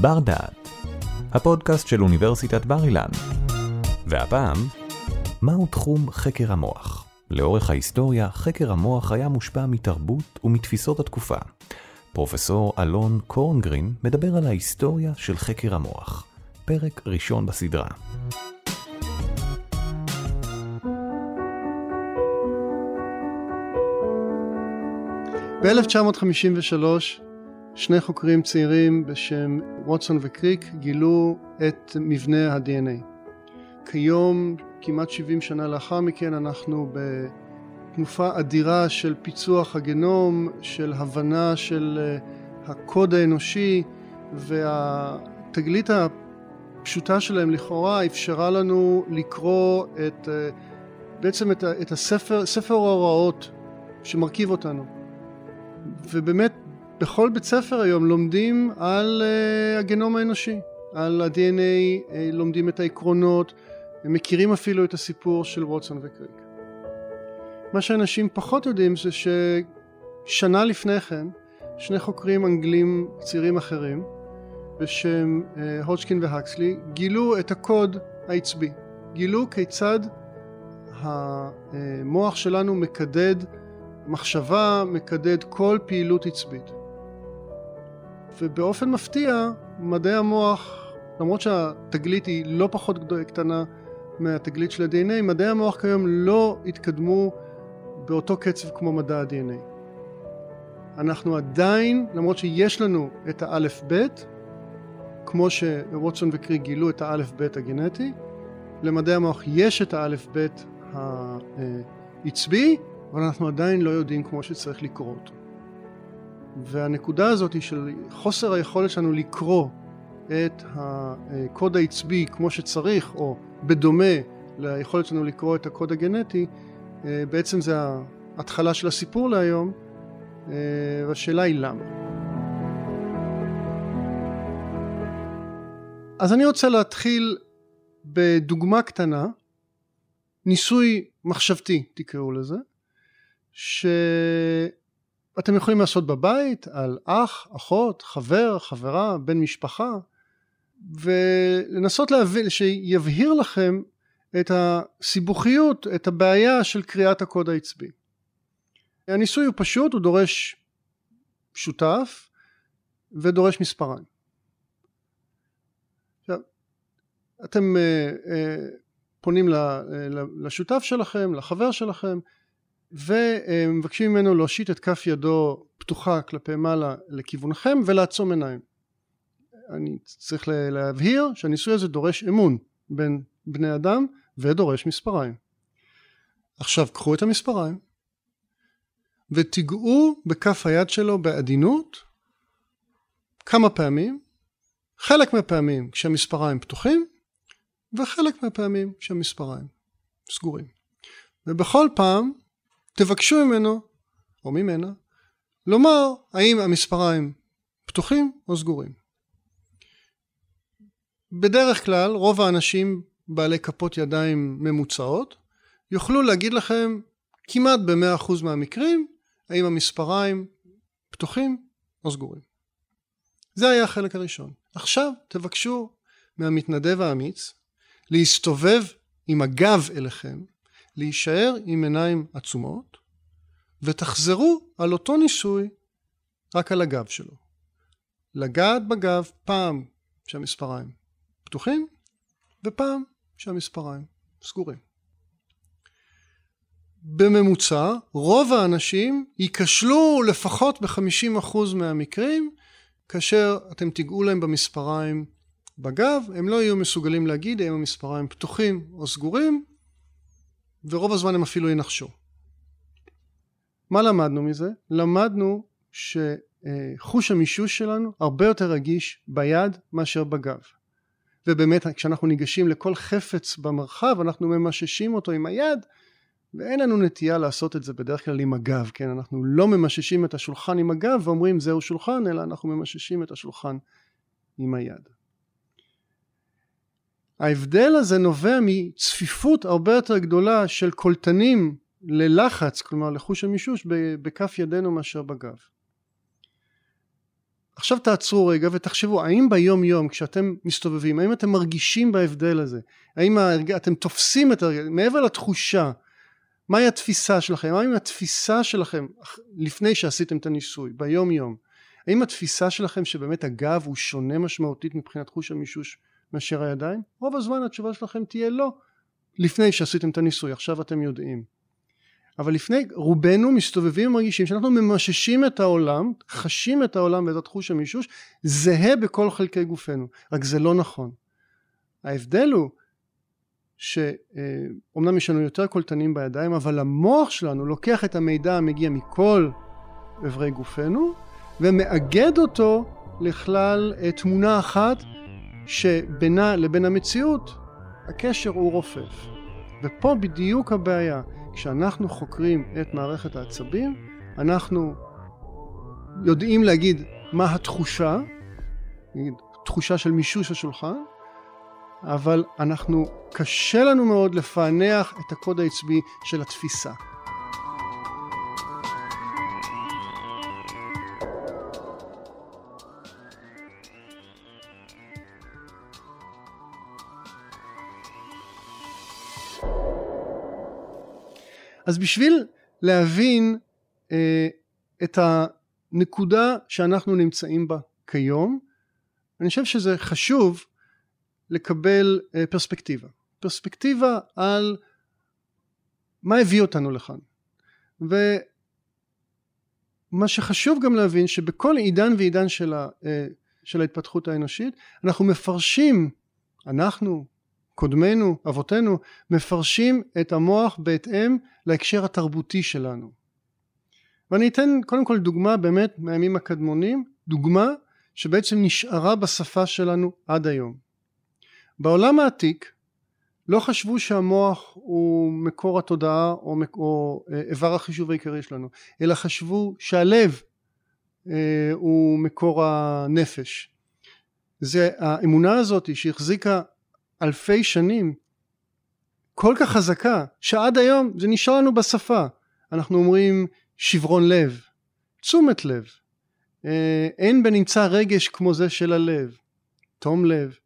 בר דעת, הפודקאסט של אוניברסיטת בר אילן. והפעם, מהו תחום חקר המוח? לאורך ההיסטוריה, חקר המוח היה מושפע מתרבות ומתפיסות התקופה. פרופסור אלון קורנגרין מדבר על ההיסטוריה של חקר המוח. פרק ראשון בסדרה. ב-1953 שני חוקרים צעירים בשם ווטסון וקריק גילו את מבנה ה-DNA. כיום, כמעט 70 שנה לאחר מכן, אנחנו בתנופה אדירה של פיצוח הגנום, של הבנה של אה, הקוד האנושי, והתגלית הפשוטה שלהם לכאורה אפשרה לנו לקרוא את, אה, בעצם את הספר, ספר ההוראות שמרכיב אותנו. ובאמת בכל בית ספר היום לומדים על uh, הגנום האנושי, על ה-DNA, uh, אה, לומדים את העקרונות, הם מכירים אפילו את הסיפור של ווטסון וקריק. מה שאנשים פחות יודעים זה ששנה לפני כן שני חוקרים אנגלים צעירים אחרים בשם uh, הודשקין והקסלי גילו את הקוד העצבי, גילו כיצד המוח שלנו מקדד מחשבה מקדד כל פעילות עצבית. ובאופן מפתיע מדעי המוח, למרות שהתגלית היא לא פחות קטנה מהתגלית של ה-DNA, מדעי המוח כיום לא התקדמו באותו קצב כמו מדע ה-DNA. אנחנו עדיין, למרות שיש לנו את האלף-בית, כמו שווטסון וקריק גילו את האלף-בית הגנטי, למדעי המוח יש את האלף-בית העצבי, אבל אנחנו עדיין לא יודעים כמו שצריך לקרוא אותו. והנקודה הזאת היא של חוסר היכולת שלנו לקרוא את הקוד העצבי כמו שצריך, או בדומה ליכולת שלנו לקרוא את הקוד הגנטי, בעצם זה ההתחלה של הסיפור להיום, והשאלה היא למה. אז אני רוצה להתחיל בדוגמה קטנה, ניסוי מחשבתי תקראו לזה, שאתם יכולים לעשות בבית על אח, אחות, חבר, חברה, בן משפחה ולנסות להבין, שיבהיר לכם את הסיבוכיות, את הבעיה של קריאת הקוד העצבי. הניסוי הוא פשוט, הוא דורש שותף ודורש מספריים. אתם uh, uh, פונים לשותף שלכם, לחבר שלכם, ומבקשים ממנו להושיט את כף ידו פתוחה כלפי מעלה לכיוונכם ולעצום עיניים. אני צריך להבהיר שהניסוי הזה דורש אמון בין בני אדם ודורש מספריים. עכשיו קחו את המספריים ותיגעו בכף היד שלו בעדינות כמה פעמים, חלק מהפעמים כשהמספריים פתוחים וחלק מהפעמים כשהמספריים סגורים. ובכל פעם תבקשו ממנו או ממנה לומר האם המספריים פתוחים או סגורים. בדרך כלל רוב האנשים בעלי כפות ידיים ממוצעות יוכלו להגיד לכם כמעט ב-100% מהמקרים האם המספריים פתוחים או סגורים. זה היה החלק הראשון. עכשיו תבקשו מהמתנדב האמיץ להסתובב עם הגב אליכם להישאר עם עיניים עצומות ותחזרו על אותו ניסוי רק על הגב שלו. לגעת בגב פעם שהמספריים פתוחים ופעם שהמספריים סגורים. בממוצע רוב האנשים ייכשלו לפחות ב-50% מהמקרים כאשר אתם תיגעו להם במספריים בגב הם לא יהיו מסוגלים להגיד האם המספריים פתוחים או סגורים ורוב הזמן הם אפילו ינחשו. מה למדנו מזה? למדנו שחוש המישוש שלנו הרבה יותר רגיש ביד מאשר בגב. ובאמת כשאנחנו ניגשים לכל חפץ במרחב אנחנו ממששים אותו עם היד ואין לנו נטייה לעשות את זה בדרך כלל עם הגב, כן? אנחנו לא ממששים את השולחן עם הגב ואומרים זהו שולחן, אלא אנחנו ממששים את השולחן עם היד. ההבדל הזה נובע מצפיפות הרבה יותר גדולה של קולטנים ללחץ, כלומר לחוש המישוש, בכף ידינו מאשר בגב. עכשיו תעצרו רגע ותחשבו, האם ביום יום כשאתם מסתובבים, האם אתם מרגישים בהבדל הזה? האם אתם תופסים את הרגע, מעבר לתחושה, מהי התפיסה שלכם? האם התפיסה שלכם, לפני שעשיתם את הניסוי, ביום יום, האם התפיסה שלכם שבאמת הגב הוא שונה משמעותית מבחינת חוש המישוש מאשר הידיים? רוב הזמן התשובה שלכם תהיה לא, לפני שעשיתם את הניסוי, עכשיו אתם יודעים. אבל לפני, רובנו מסתובבים ומרגישים שאנחנו ממששים את העולם, חשים את העולם ואת התחוש המישוש, זהה בכל חלקי גופנו, רק זה לא נכון. ההבדל הוא שאומנם יש לנו יותר קולטנים בידיים, אבל המוח שלנו לוקח את המידע המגיע מכל אברי גופנו, ומאגד אותו לכלל אה, תמונה אחת שבינה לבין המציאות הקשר הוא רופף. ופה בדיוק הבעיה. כשאנחנו חוקרים את מערכת העצבים, אנחנו יודעים להגיד מה התחושה, נגיד תחושה של מישוש השולחן, אבל אנחנו, קשה לנו מאוד לפענח את הקוד העצבי של התפיסה. אז בשביל להבין אה, את הנקודה שאנחנו נמצאים בה כיום, אני חושב שזה חשוב לקבל אה, פרספקטיבה. פרספקטיבה על מה הביא אותנו לכאן. ומה שחשוב גם להבין שבכל עידן ועידן של, ה, אה, של ההתפתחות האנושית אנחנו מפרשים, אנחנו, קודמינו, אבותינו, מפרשים את המוח בהתאם להקשר התרבותי שלנו. ואני אתן קודם כל דוגמה באמת מהימים הקדמונים, דוגמה שבעצם נשארה בשפה שלנו עד היום. בעולם העתיק לא חשבו שהמוח הוא מקור התודעה או, או אה, איבר החישוב העיקרי שלנו, אלא חשבו שהלב אה, הוא מקור הנפש. זה האמונה הזאת שהחזיקה אלפי שנים כל כך חזקה שעד היום זה נשאר לנו בשפה. אנחנו אומרים שברון לב תשומת לב. אה, אין בנמצא רגש כמו זה של הלב תום לב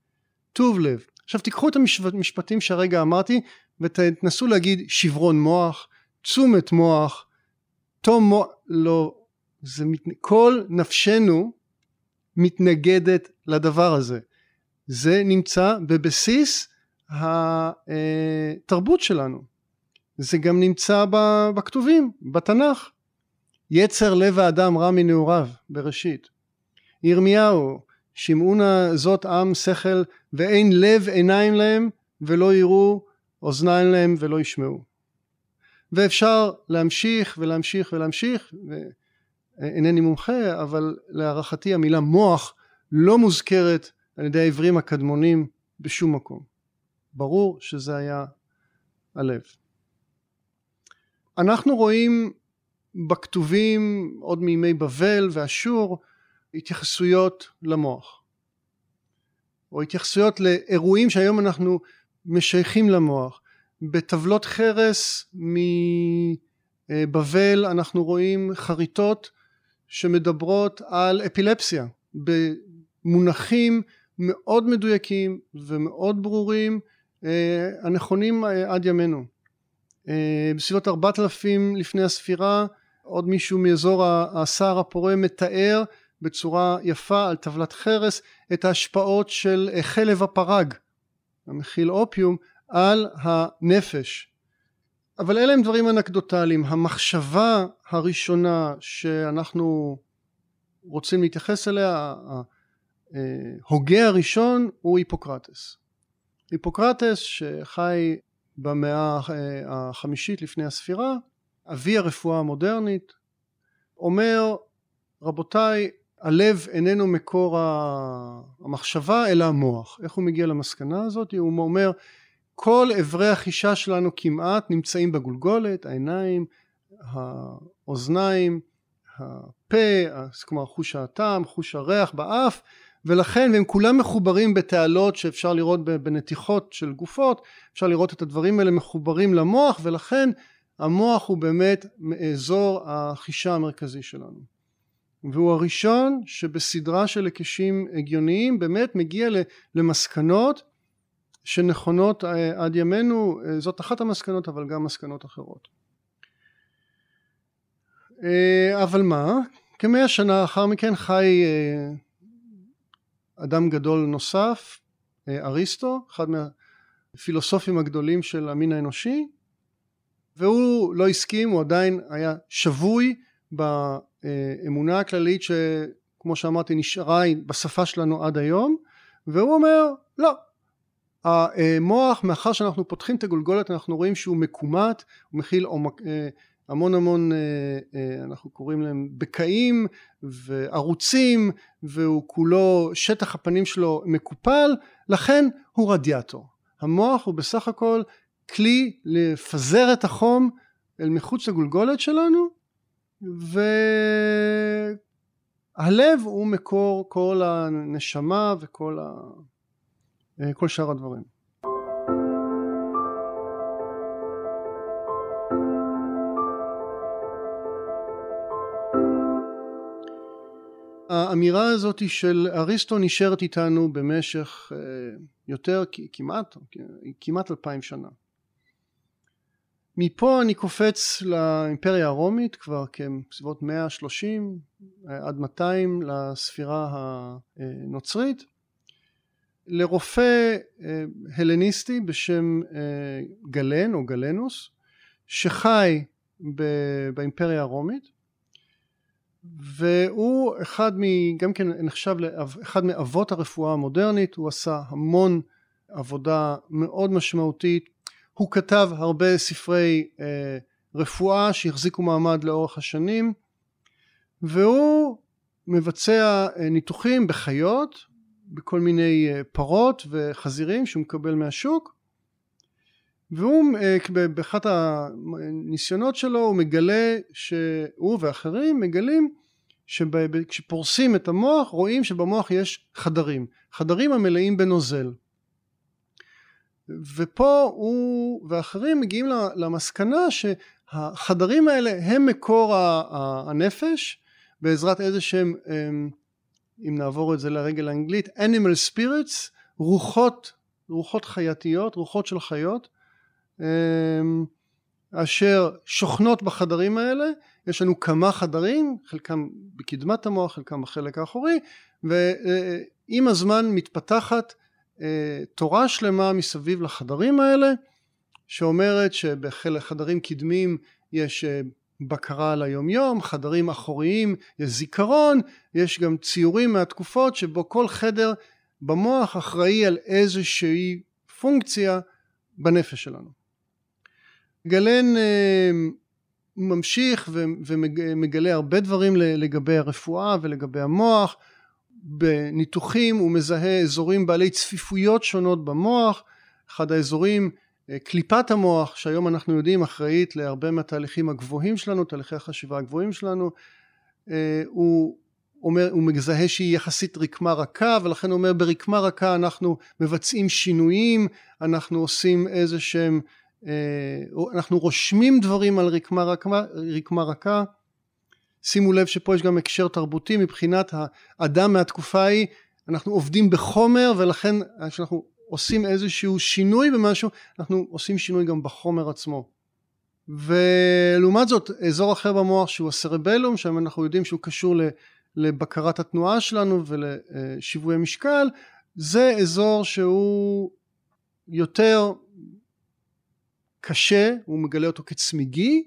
טוב לב. עכשיו תיקחו את המשפטים שהרגע אמרתי ותנסו להגיד שברון מוח תשומת מוח תום מוח לא זה מת... כל נפשנו מתנגדת לדבר הזה זה נמצא בבסיס התרבות שלנו. זה גם נמצא בכתובים, בתנ"ך. יצר לב האדם רע מנעוריו, בראשית. ירמיהו, שמעונה זאת עם שכל ואין לב עיניים להם ולא יראו אוזניים להם ולא ישמעו. ואפשר להמשיך ולהמשיך ולהמשיך, ואינני מומחה, אבל להערכתי המילה מוח לא מוזכרת על ידי העברים הקדמונים בשום מקום. ברור שזה היה הלב. אנחנו רואים בכתובים עוד מימי בבל ואשור התייחסויות למוח או התייחסויות לאירועים שהיום אנחנו משייכים למוח בטבלות חרס מבבל אנחנו רואים חריטות שמדברות על אפילפסיה במונחים מאוד מדויקים ומאוד ברורים אה, הנכונים אה, עד ימינו. אה, בסביבות ארבעת אלפים לפני הספירה עוד מישהו מאזור הסהר הפורה מתאר בצורה יפה על טבלת חרס את ההשפעות של חלב הפרג המכיל אופיום על הנפש אבל אלה הם דברים אנקדוטליים המחשבה הראשונה שאנחנו רוצים להתייחס אליה ההוגה הראשון הוא היפוקרטס היפוקרטס שחי במאה החמישית לפני הספירה, אבי הרפואה המודרנית, אומר רבותיי הלב איננו מקור המחשבה אלא המוח. איך הוא מגיע למסקנה הזאת? הוא אומר כל אברי החישה שלנו כמעט נמצאים בגולגולת, העיניים, האוזניים, הפה, כלומר חוש הטעם, חוש הריח באף ולכן והם כולם מחוברים בתעלות שאפשר לראות בנתיחות של גופות אפשר לראות את הדברים האלה מחוברים למוח ולכן המוח הוא באמת אזור החישה המרכזי שלנו. והוא הראשון שבסדרה של היקשים הגיוניים באמת מגיע למסקנות שנכונות אה, עד ימינו, אה, זאת אחת המסקנות אבל גם מסקנות אחרות. אה, אבל מה, כמאה שנה לאחר מכן חי אדם גדול נוסף, אריסטו, אחד מהפילוסופים הגדולים של המין האנושי, והוא לא הסכים, הוא עדיין היה שבוי באמונה הכללית שכמו שאמרתי נשארה בשפה שלנו עד היום, והוא אומר לא, המוח מאחר שאנחנו פותחים את הגולגולת אנחנו רואים שהוא מקומט, הוא מכיל אה, המון המון אה, אה, אנחנו קוראים להם בקעים וערוצים והוא כולו שטח הפנים שלו מקופל לכן הוא רדיאטור המוח הוא בסך הכל כלי לפזר את החום אל מחוץ לגולגולת שלנו והלב הוא מקור כל הנשמה וכל ה... כל שאר הדברים. האמירה הזאת של אריסטו נשארת איתנו במשך יותר כמעט כמעט אלפיים שנה. מפה אני קופץ לאימפריה הרומית כבר כסביבות 130 עד 200 לספירה הנוצרית לרופא אה, הלניסטי בשם אה, גלן או גלנוס שחי באימפריה הרומית והוא אחד מ... גם כן נחשב לאחד מאבות הרפואה המודרנית הוא עשה המון עבודה מאוד משמעותית. הוא כתב הרבה ספרי אה, רפואה שהחזיקו מעמד לאורך השנים והוא מבצע ניתוחים בחיות בכל מיני אה, פרות וחזירים שהוא מקבל מהשוק והוא אה, באחת הניסיונות שלו הוא מגלה שהוא ואחרים מגלים שכשפורסים את המוח רואים שבמוח יש חדרים. חדרים המלאים בנוזל. ופה הוא ואחרים מגיעים למסקנה שהחדרים האלה הם מקור הנפש. בעזרת איזה שהם אם נעבור את זה לרגל האנגלית animal spirits רוחות רוחות חייתיות רוחות של חיות. אמ, אשר שוכנות בחדרים האלה יש לנו כמה חדרים חלקם בקדמת המוח חלקם בחלק האחורי ועם הזמן מתפתחת אה, תורה שלמה מסביב לחדרים האלה שאומרת שבחדרים קדמיים יש אה, בקרה על היומיום, חדרים אחוריים, יש זיכרון, יש גם ציורים מהתקופות שבו כל חדר במוח אחראי על איזושהי פונקציה בנפש שלנו. גלן אה, ממשיך ומגלה הרבה דברים לגבי הרפואה ולגבי המוח, בניתוחים הוא מזהה אזורים בעלי צפיפויות שונות במוח, אחד האזורים קליפת המוח שהיום אנחנו יודעים אחראית להרבה מהתהליכים הגבוהים שלנו, תהליכי החשיבה הגבוהים שלנו, אה, הוא אומר, הוא מזהה שהיא יחסית רקמה רכה ולכן הוא אומר ברקמה רכה אנחנו מבצעים שינויים, אנחנו עושים איזה שהם, אה, אנחנו רושמים דברים על רקמה, רקמה, רקמה רכה. שימו לב שפה יש גם הקשר תרבותי מבחינת האדם מהתקופה ההיא. אנחנו עובדים בחומר ולכן כשאנחנו עושים איזשהו שינוי במשהו אנחנו עושים שינוי גם בחומר עצמו. ולעומת זאת אזור אחר במוח שהוא הסרבלום שם אנחנו יודעים שהוא קשור לבקרת התנועה שלנו ולשיווי משקל זה אזור שהוא יותר קשה הוא מגלה אותו כצמיגי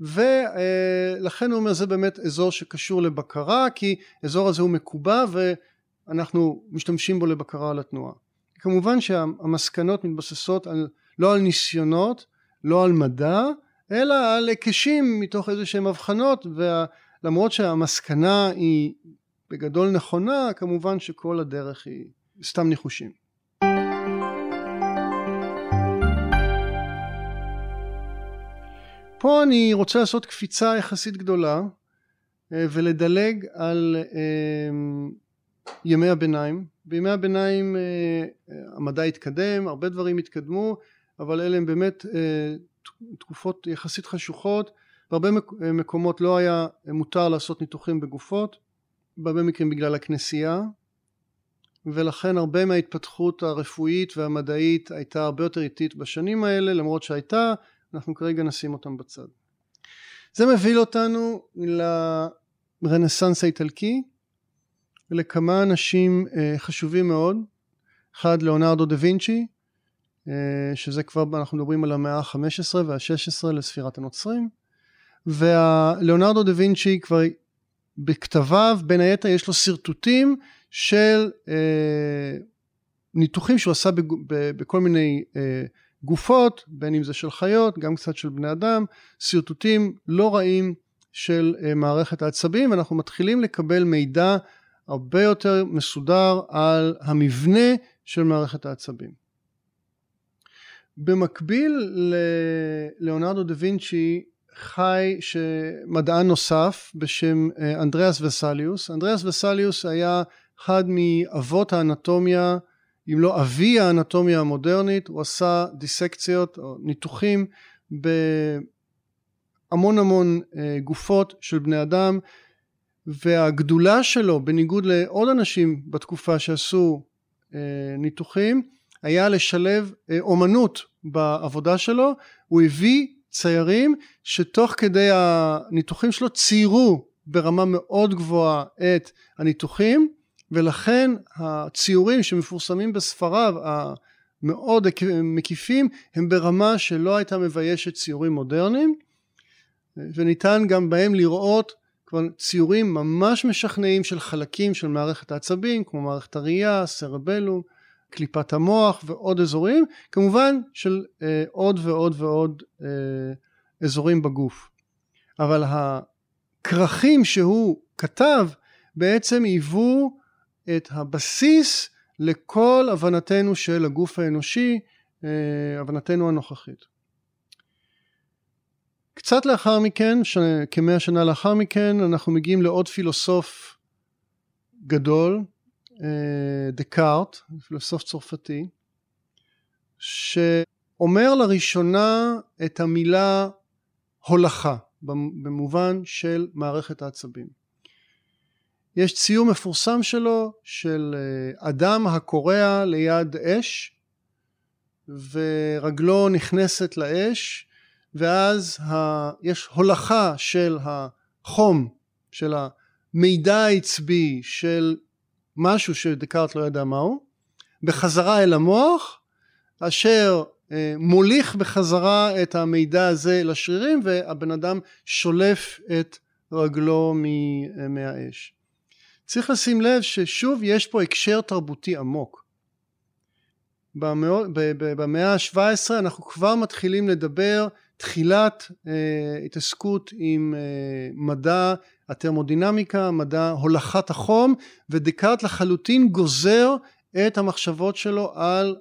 ולכן הוא אומר זה באמת אזור שקשור לבקרה כי האזור הזה הוא מקובע ואנחנו משתמשים בו לבקרה על התנועה כמובן שהמסקנות מתבססות על, לא על ניסיונות, לא על מדע, אלא על היקשים מתוך איזה שהם הבחנות, ולמרות שהמסקנה היא בגדול נכונה, כמובן שכל הדרך היא סתם ניחושים. פה אני רוצה לעשות קפיצה יחסית גדולה אה, ולדלג על אה, ימי הביניים. בימי הביניים אה, המדע התקדם, הרבה דברים התקדמו, אבל אלה הם באמת תקופות יחסית חשוכות. בהרבה מקומות לא היה מותר לעשות ניתוחים בגופות, בהרבה מקרים בגלל הכנסייה, ולכן הרבה מההתפתחות הרפואית והמדעית הייתה הרבה יותר איטית בשנים האלה, למרות שהייתה, אנחנו כרגע נשים אותם בצד. זה מביא אותנו לרנסאנס האיטלקי ולכמה אנשים אה, חשובים מאוד. אחד, ליאונרדו דה וינצ'י, אה, שזה כבר, אנחנו מדברים על המאה ה-15 וה-16 לספירת הנוצרים. וליאונרדו דה וינצ'י כבר בכתביו, בין היתר יש לו שרטוטים של אה, ניתוחים שהוא עשה בג, ב, בכל מיני אה, גופות, בין אם זה של חיות, גם קצת של בני אדם, שרטוטים לא רעים של אה, מערכת העצבים, ואנחנו מתחילים לקבל מידע הרבה יותר מסודר על המבנה של מערכת העצבים. במקביל ללאונרדו דה וינצ'י חי מדען נוסף בשם אה, אנדריאס וסליוס. אנדריאס וסליוס היה אחד מאבות האנטומיה, אם לא אבי האנטומיה המודרנית, הוא עשה דיסקציות או ניתוחים בהמון המון אה, גופות של בני אדם והגדולה שלו בניגוד לעוד אנשים בתקופה שעשו אה, ניתוחים היה לשלב אומנות בעבודה שלו, הוא הביא ציירים שתוך כדי הניתוחים שלו ציירו ברמה מאוד גבוהה את הניתוחים ולכן הציורים שמפורסמים בספריו המאוד מקיפים הם ברמה שלא הייתה מביישת ציורים מודרניים וניתן גם בהם לראות כבר ציורים ממש משכנעים של חלקים של מערכת העצבים כמו מערכת הראייה, סרבלום קליפת המוח ועוד אזורים, כמובן של אה, עוד ועוד ועוד אה, אזורים בגוף. אבל הכרכים שהוא כתב בעצם היוו את הבסיס לכל הבנתנו של הגוף האנושי, אה, הבנתנו הנוכחית. קצת לאחר מכן, כמאה שנה לאחר מכן, אנחנו מגיעים לעוד פילוסוף גדול, אה, דקארט, פילוסוף צרפתי, שאומר לראשונה את המילה הולכה במובן של מערכת העצבים. יש ציור מפורסם שלו של אה, אדם הקורע ליד אש ורגלו נכנסת לאש ואז ה... יש הולכה של החום, של המידע העצבי, של משהו שדקארט לא ידע מהו, בחזרה אל המוח, אשר אה, מוליך בחזרה את המידע הזה לשרירים והבן אדם שולף את רגלו אה, מהאש. צריך לשים לב ששוב יש פה הקשר תרבותי עמוק. במאה ה-17 אנחנו כבר מתחילים לדבר תחילת אה, התעסקות עם אה, מדע התרמודינמיקה, מדע הולכת החום, ודקארט לחלוטין גוזר את המחשבות שלו על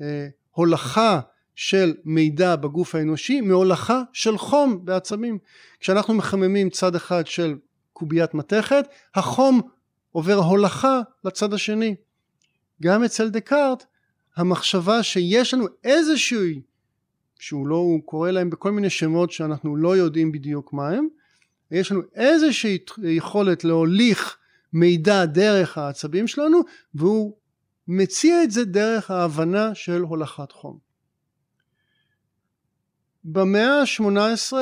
אה, הולכה של מידע בגוף האנושי מהולכה של חום בעצמים. כשאנחנו מחממים צד אחד של קוביית מתכת, החום עובר הולכה לצד השני. גם אצל דקארט המחשבה שיש לנו איזושהי שהוא לא, הוא קורא להם בכל מיני שמות שאנחנו לא יודעים בדיוק מה הם, יש לנו איזושהי יכולת להוליך מידע דרך העצבים שלנו והוא מציע את זה דרך ההבנה של הולכת חום. במאה ה-18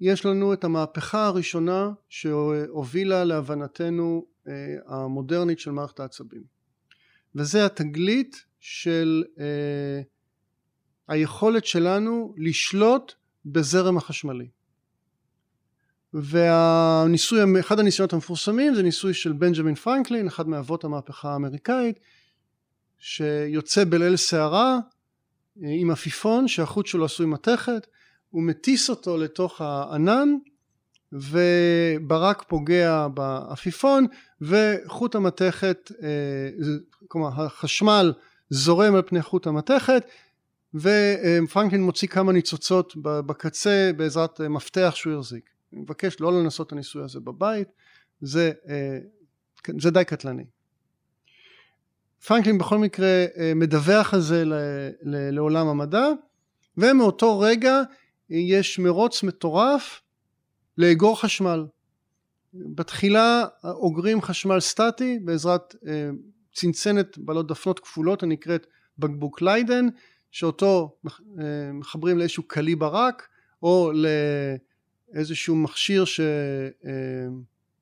יש לנו את המהפכה הראשונה שהובילה להבנתנו אה, המודרנית של מערכת העצבים וזה התגלית של אה, היכולת שלנו לשלוט בזרם החשמלי. והניסוי, אחד הניסיונות המפורסמים זה ניסוי של בנג'מין פרנקלין, אחד מאבות המהפכה האמריקאית, שיוצא בליל סערה אה, עם עפיפון שהחוט שלו עשוי מתכת, הוא מטיס אותו לתוך הענן וברק פוגע בעפיפון וחוט המתכת, אה, כלומר החשמל זורם על פני חוט המתכת ופרנקלין מוציא כמה ניצוצות בקצה בעזרת אה, מפתח שהוא החזיק. אני מבקש לא לנסות את הניסוי הזה בבית, זה, אה, זה די קטלני. פרנקלין בכל מקרה מדווח על זה לעולם המדע ומאותו רגע יש מרוץ מטורף לאגור חשמל. בתחילה אוגרים חשמל סטטי בעזרת אה, צנצנת בעלות דפנות כפולות הנקראת בקבוק ליידן שאותו אה, מחברים לאיזשהו כלי ברק או לאיזשהו מכשיר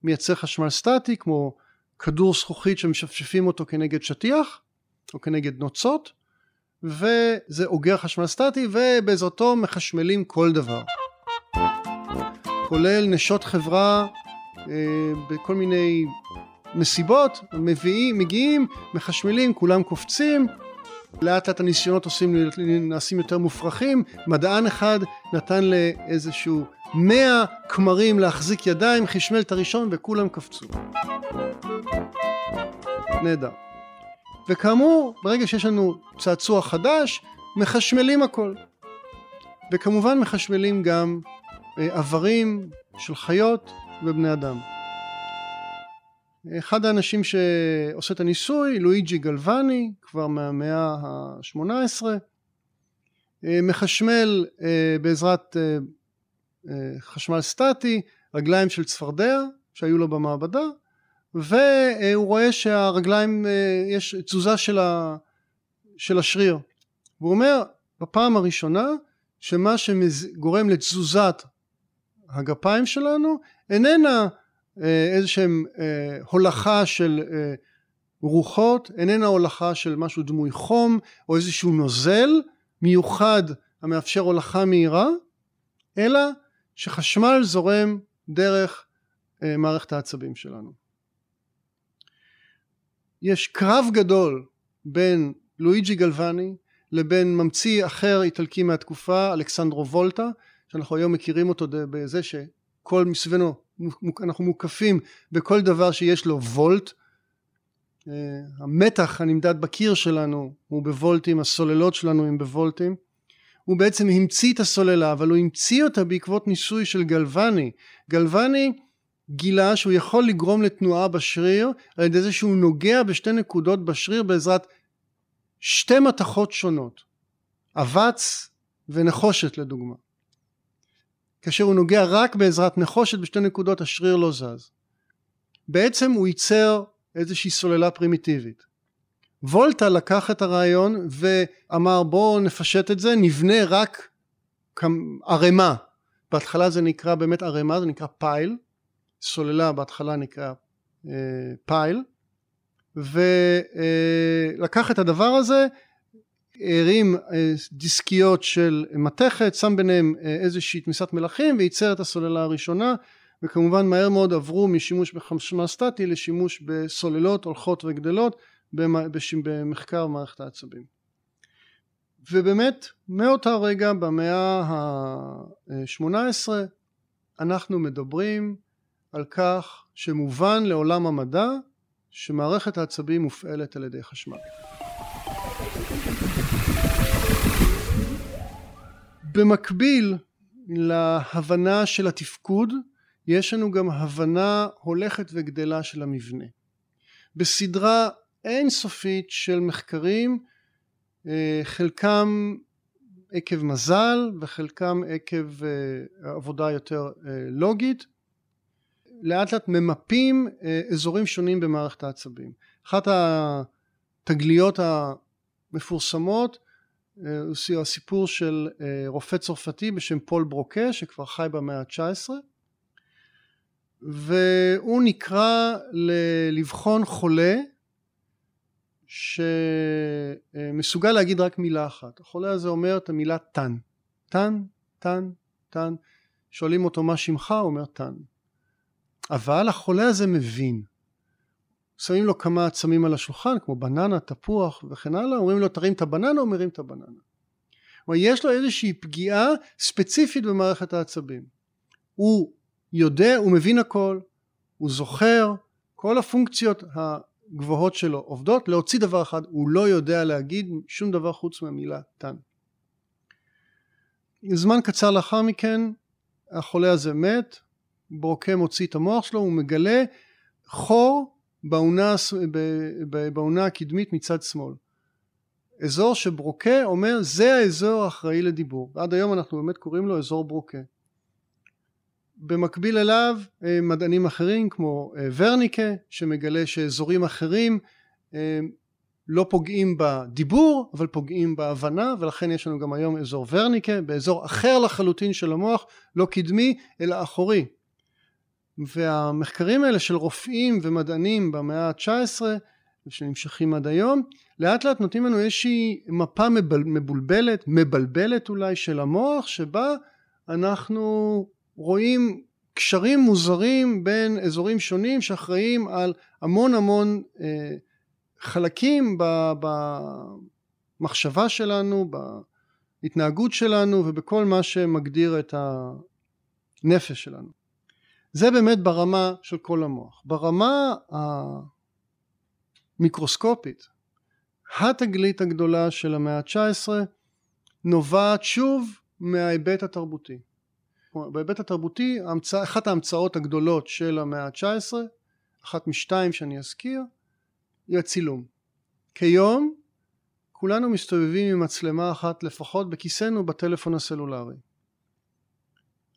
שמייצר חשמל סטטי כמו כדור זכוכית שמשפשפים אותו כנגד שטיח או כנגד נוצות וזה אוגר חשמל סטטי ובעזרתו מחשמלים כל דבר כולל נשות חברה אה, בכל מיני מסיבות, מביאים, מגיעים, מחשמלים, כולם קופצים, לאט לאט הניסיונות עושים, נעשים יותר מופרכים, מדען אחד נתן לאיזשהו מאה כמרים להחזיק ידיים, חשמל את הראשון וכולם קפצו. נהדר. וכאמור, ברגע שיש לנו צעצוע חדש, מחשמלים הכל. וכמובן מחשמלים גם איברים של חיות ובני אדם. אחד האנשים שעושה את הניסוי, לואיג'י גלווני, כבר מהמאה ה-18, מחשמל בעזרת חשמל סטטי רגליים של צפרדע שהיו לו במעבדה והוא רואה שהרגליים יש תזוזה של, ה, של השריר והוא אומר בפעם הראשונה שמה שגורם לתזוזת הגפיים שלנו איננה אה, איזשהם אה, הולכה של אה, רוחות, איננה הולכה של משהו דמוי חום או איזשהו נוזל מיוחד המאפשר הולכה מהירה, אלא שחשמל זורם דרך מערכת העצבים שלנו. יש קרב גדול בין לואיג'י גלווני לבין ממציא אחר איטלקי מהתקופה, אלכסנדרו וולטה, שאנחנו היום מכירים אותו בזה שכל מסביבנו אנחנו מוקפים בכל דבר שיש לו וולט. אה, המתח הנמדד בקיר שלנו הוא בוולטים הסוללות שלנו הם בוולטים. הוא בעצם המציא את הסוללה אבל הוא המציא אותה בעקבות ניסוי של גלווני גלווני גילה שהוא יכול לגרום לתנועה בשריר על ידי זה שהוא נוגע בשתי נקודות בשריר בעזרת שתי מתכות שונות אבץ ונחושת לדוגמה כאשר הוא נוגע רק בעזרת נחושת בשתי נקודות השריר לא זז. בעצם הוא ייצר איזושהי סוללה פרימיטיבית. וולטה לקח את הרעיון ואמר בואו נפשט את זה נבנה רק ערימה בהתחלה זה נקרא באמת ערימה זה נקרא פייל סוללה בהתחלה נקרא אה, פייל ולקח את הדבר הזה הרים אה, דיסקיות של מתכת, שם ביניהם אה, איזושהי תמיסת מלחים וייצר את הסוללה הראשונה וכמובן מהר מאוד עברו משימוש בחשמל סטטי לשימוש בסוללות הולכות וגדלות במחקר מערכת העצבים. ובאמת מאותה רגע במאה ה-18 אנחנו מדברים על כך שמובן לעולם המדע שמערכת העצבים מופעלת על ידי חשמל. במקביל להבנה של התפקוד יש לנו גם הבנה הולכת וגדלה של המבנה. בסדרה אינסופית של מחקרים אה, חלקם עקב מזל וחלקם עקב אה, עבודה יותר אה, לוגית לאט לאט ממפים אזורים שונים במערכת העצבים. אחת התגליות המפורסמות הוא הסיפור של אה, רופא צרפתי בשם פול ברוקה שכבר חי במאה ה-19 והוא נקרא לבחון חולה שמסוגל להגיד רק מילה אחת. החולה הזה אומר את המילה תן. תן, תן, תן. שואלים אותו מה שמך? הוא אומר תן. אבל החולה הזה מבין. שמים לו כמה עצמים על השולחן כמו בננה, תפוח וכן הלאה, אומרים לו תרים את הבננה, הוא מרים את הבננה. כלומר יש לו איזושהי פגיעה ספציפית במערכת העצבים. הוא יודע, הוא מבין הכל, הוא זוכר, כל הפונקציות הגבוהות שלו עובדות, להוציא דבר אחד, הוא לא יודע להגיד שום דבר חוץ מהמילה תן. זמן קצר לאחר מכן החולה הזה מת, ברוקה מוציא את המוח שלו, הוא מגלה חור באונה, באונה הקדמית מצד שמאל. אזור שברוקה אומר זה האזור האחראי לדיבור. ועד היום אנחנו באמת קוראים לו אזור ברוקה. במקביל אליו מדענים אחרים כמו ורניקה שמגלה שאזורים אחרים לא פוגעים בדיבור אבל פוגעים בהבנה ולכן יש לנו גם היום אזור ורניקה באזור אחר לחלוטין של המוח לא קדמי אלא אחורי והמחקרים האלה של רופאים ומדענים במאה ה-19 ושנמשכים עד היום לאט לאט נותנים לנו איזושהי מפה מבולבלת מבלבלת אולי של המוח שבה אנחנו רואים קשרים מוזרים בין אזורים שונים שאחראים על המון המון אה, חלקים במחשבה שלנו, בהתנהגות שלנו ובכל מה שמגדיר את הנפש שלנו. זה באמת ברמה של כל המוח. ברמה המיקרוסקופית, התגלית הגדולה של המאה ה-19 נובעת שוב מההיבט התרבותי. בהיבט התרבותי, אחת ההמצאות הגדולות של המאה ה-19, אחת משתיים שאני אזכיר, היא הצילום. כיום כולנו מסתובבים עם מצלמה אחת לפחות בכיסנו בטלפון הסלולרי.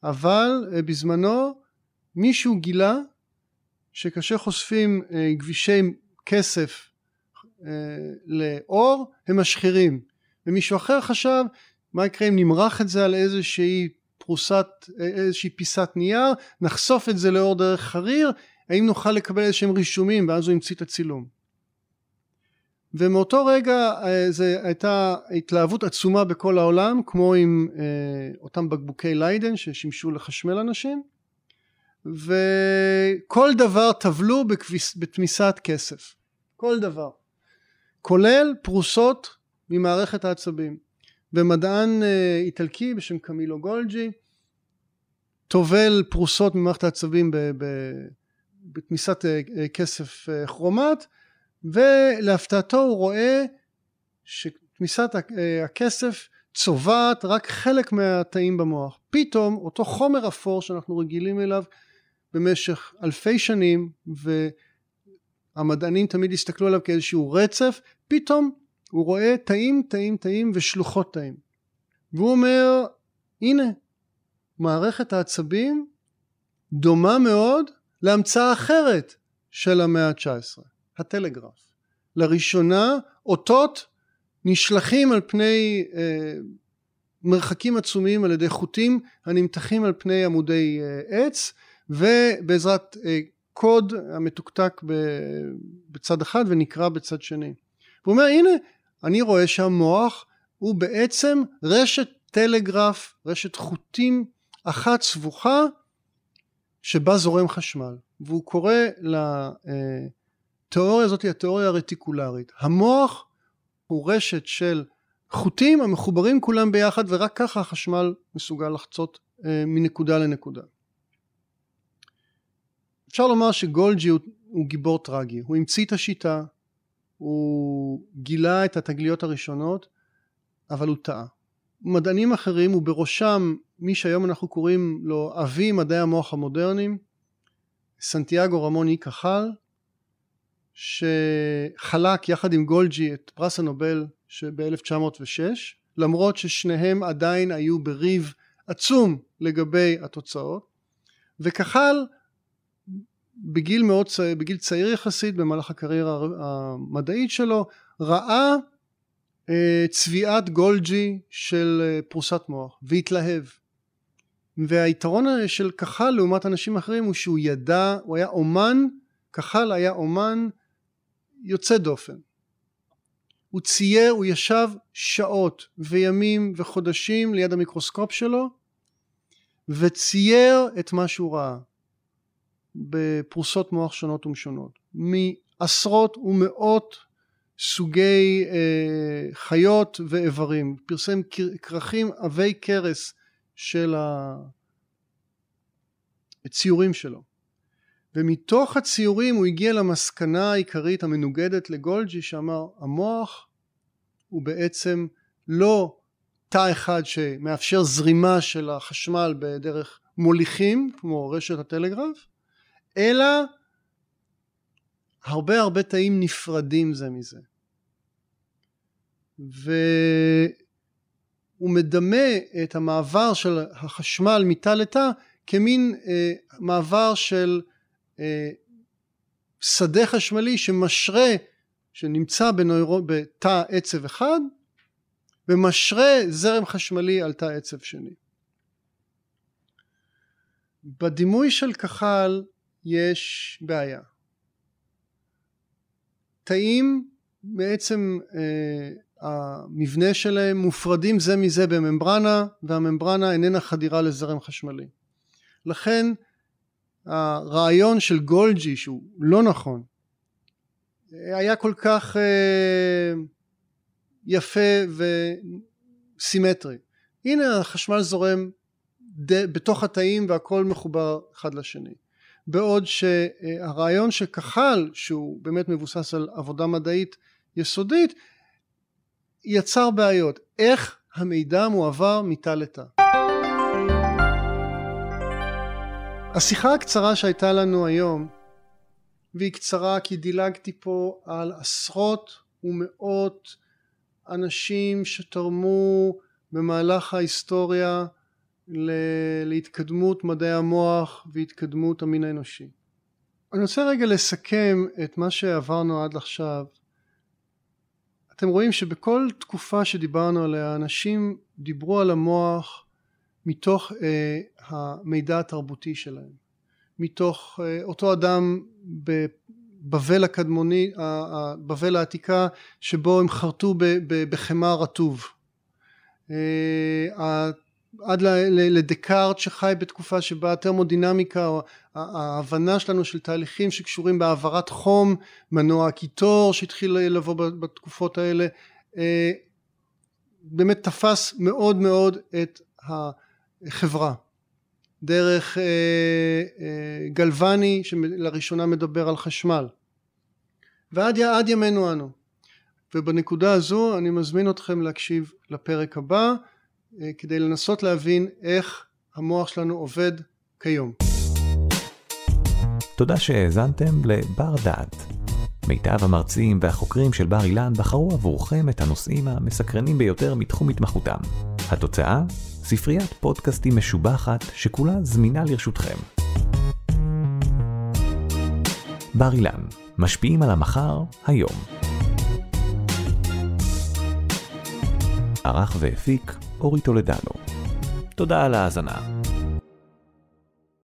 אבל אה, בזמנו מישהו גילה שכאשר חושפים אה, גבישי כסף אה, לאור הם משחירים. ומישהו אחר חשב מה יקרה אם נמרח את זה על איזושהי פרוסת איזושהי פיסת נייר נחשוף את זה לאור דרך חריר האם נוכל לקבל איזשהם רישומים? ואז הוא המציא את הצילום. ומאותו רגע אה, זו הייתה התלהבות עצומה בכל העולם כמו עם אה, אותם בקבוקי ליידן ששימשו לחשמל אנשים וכל דבר טבלו בתמיסת כסף. כל דבר. כולל פרוסות ממערכת העצבים. ומדען אה, איטלקי בשם קמילו גולג'י טובל פרוסות ממערכת העצבים בתמיסת כסף כרומט ולהפתעתו הוא רואה שתמיסת הכסף צובעת רק חלק מהתאים במוח. פתאום אותו חומר אפור שאנחנו רגילים אליו במשך אלפי שנים והמדענים תמיד הסתכלו עליו כאיזשהו רצף, פתאום הוא רואה תאים תאים תאים ושלוחות תאים. והוא אומר הנה מערכת העצבים דומה מאוד להמצאה אחרת של המאה ה-19. הטלגרף. לראשונה אותות נשלחים על פני אה, מרחקים עצומים על ידי חוטים הנמתחים על פני עמודי אה, עץ ובעזרת אה, קוד המתוקתק בצד אחד ונקרא בצד שני. הוא אומר הנה אני רואה שהמוח הוא בעצם רשת טלגרף, רשת חוטים אחת סבוכה שבה זורם חשמל והוא קורא ל... אה, הזאת התיאוריה הרטיקולרית. המוח הוא רשת של חוטים המחוברים כולם ביחד ורק ככה החשמל מסוגל לחצות אה, מנקודה לנקודה. אפשר לומר שגולג'י הוא, הוא גיבור טרגי, הוא המציא את השיטה, הוא גילה את התגליות הראשונות, אבל הוא טעה. מדענים אחרים ובראשם מי שהיום אנחנו קוראים לו אבי מדעי המוח המודרניים, סנטיאגו רמון אי כחל, שחלק יחד עם גולג'י את פרס הנובל שב-1906 למרות ששניהם עדיין היו בריב עצום לגבי התוצאות וכחל בגיל מאוד צעיר, בגיל צעיר יחסית במהלך הקריירה המדעית שלו ראה אה, צביעת גולג'י של אה, פרוסת מוח והתלהב והיתרון של כחל לעומת אנשים אחרים הוא שהוא ידע הוא היה אומן כחל היה אומן יוצא דופן. הוא צייר, הוא ישב שעות וימים וחודשים ליד המיקרוסקופ שלו וצייר את מה שהוא ראה בפרוסות מוח שונות ומשונות. מעשרות ומאות סוגי אה, חיות ואיברים. פרסם כרכים עבי כרס של הציורים שלו. ומתוך הציורים הוא הגיע למסקנה העיקרית המנוגדת לגולג'י שאמר המוח הוא בעצם לא תא אחד שמאפשר זרימה של החשמל בדרך מוליכים כמו רשת הטלגרף אלא הרבה הרבה תאים נפרדים זה מזה והוא מדמה את המעבר של החשמל מתא לתא כמין אה, מעבר של אה, שדה חשמלי שמשרה, שנמצא בנוירו, בתא עצב אחד, ומשרה זרם חשמלי על תא עצב שני. בדימוי של כחל יש בעיה. תאים בעצם אה, המבנה שלהם מופרדים זה מזה בממברנה והממברנה איננה חדירה לזרם חשמלי. לכן הרעיון של גולג'י שהוא לא נכון היה כל כך אה, יפה וסימטרי. הנה החשמל זורם ד... בתוך התאים והכל מחובר אחד לשני. בעוד שהרעיון של כחל שהוא באמת מבוסס על עבודה מדעית יסודית יצר בעיות. איך המידע מועבר מתא לתא. השיחה הקצרה שהייתה לנו היום, והיא קצרה כי דילגתי פה על עשרות ומאות אנשים שתרמו במהלך ההיסטוריה להתקדמות מדעי המוח והתקדמות המין האנושי. אני רוצה רגע לסכם את מה שעברנו עד עכשיו. אתם רואים שבכל תקופה שדיברנו עליה אנשים דיברו על המוח מתוך אה, המידע התרבותי שלהם, מתוך אה, אותו אדם בבבל הקדמוני, בבל העתיקה שבו הם חרטו בחמאה רטוב. אה, עד לדקארט שחי בתקופה שבה התרמודינמיקה או ההבנה שלנו של תהליכים שקשורים בהעברת חום, מנוע הקיטור שהתחיל לבוא בתקופות האלה, אה, באמת תפס מאוד מאוד את החברה. דרך אה, אה, גלווני שלראשונה מדבר על חשמל. ועד עד ימינו אנו. ובנקודה הזו אני מזמין אתכם להקשיב לפרק הבא כדי לנסות להבין איך המוח שלנו עובד כיום. תודה שהאזנתם לבר דעת. מיטב המרצים והחוקרים של בר אילן בחרו עבורכם את הנושאים המסקרנים ביותר מתחום התמחותם. התוצאה? ספריית פודקאסטים משובחת שכולה זמינה לרשותכם. בר אילן, משפיעים על המחר, היום. ערך והפיק אורי טולדנו. תודה על ההאזנה.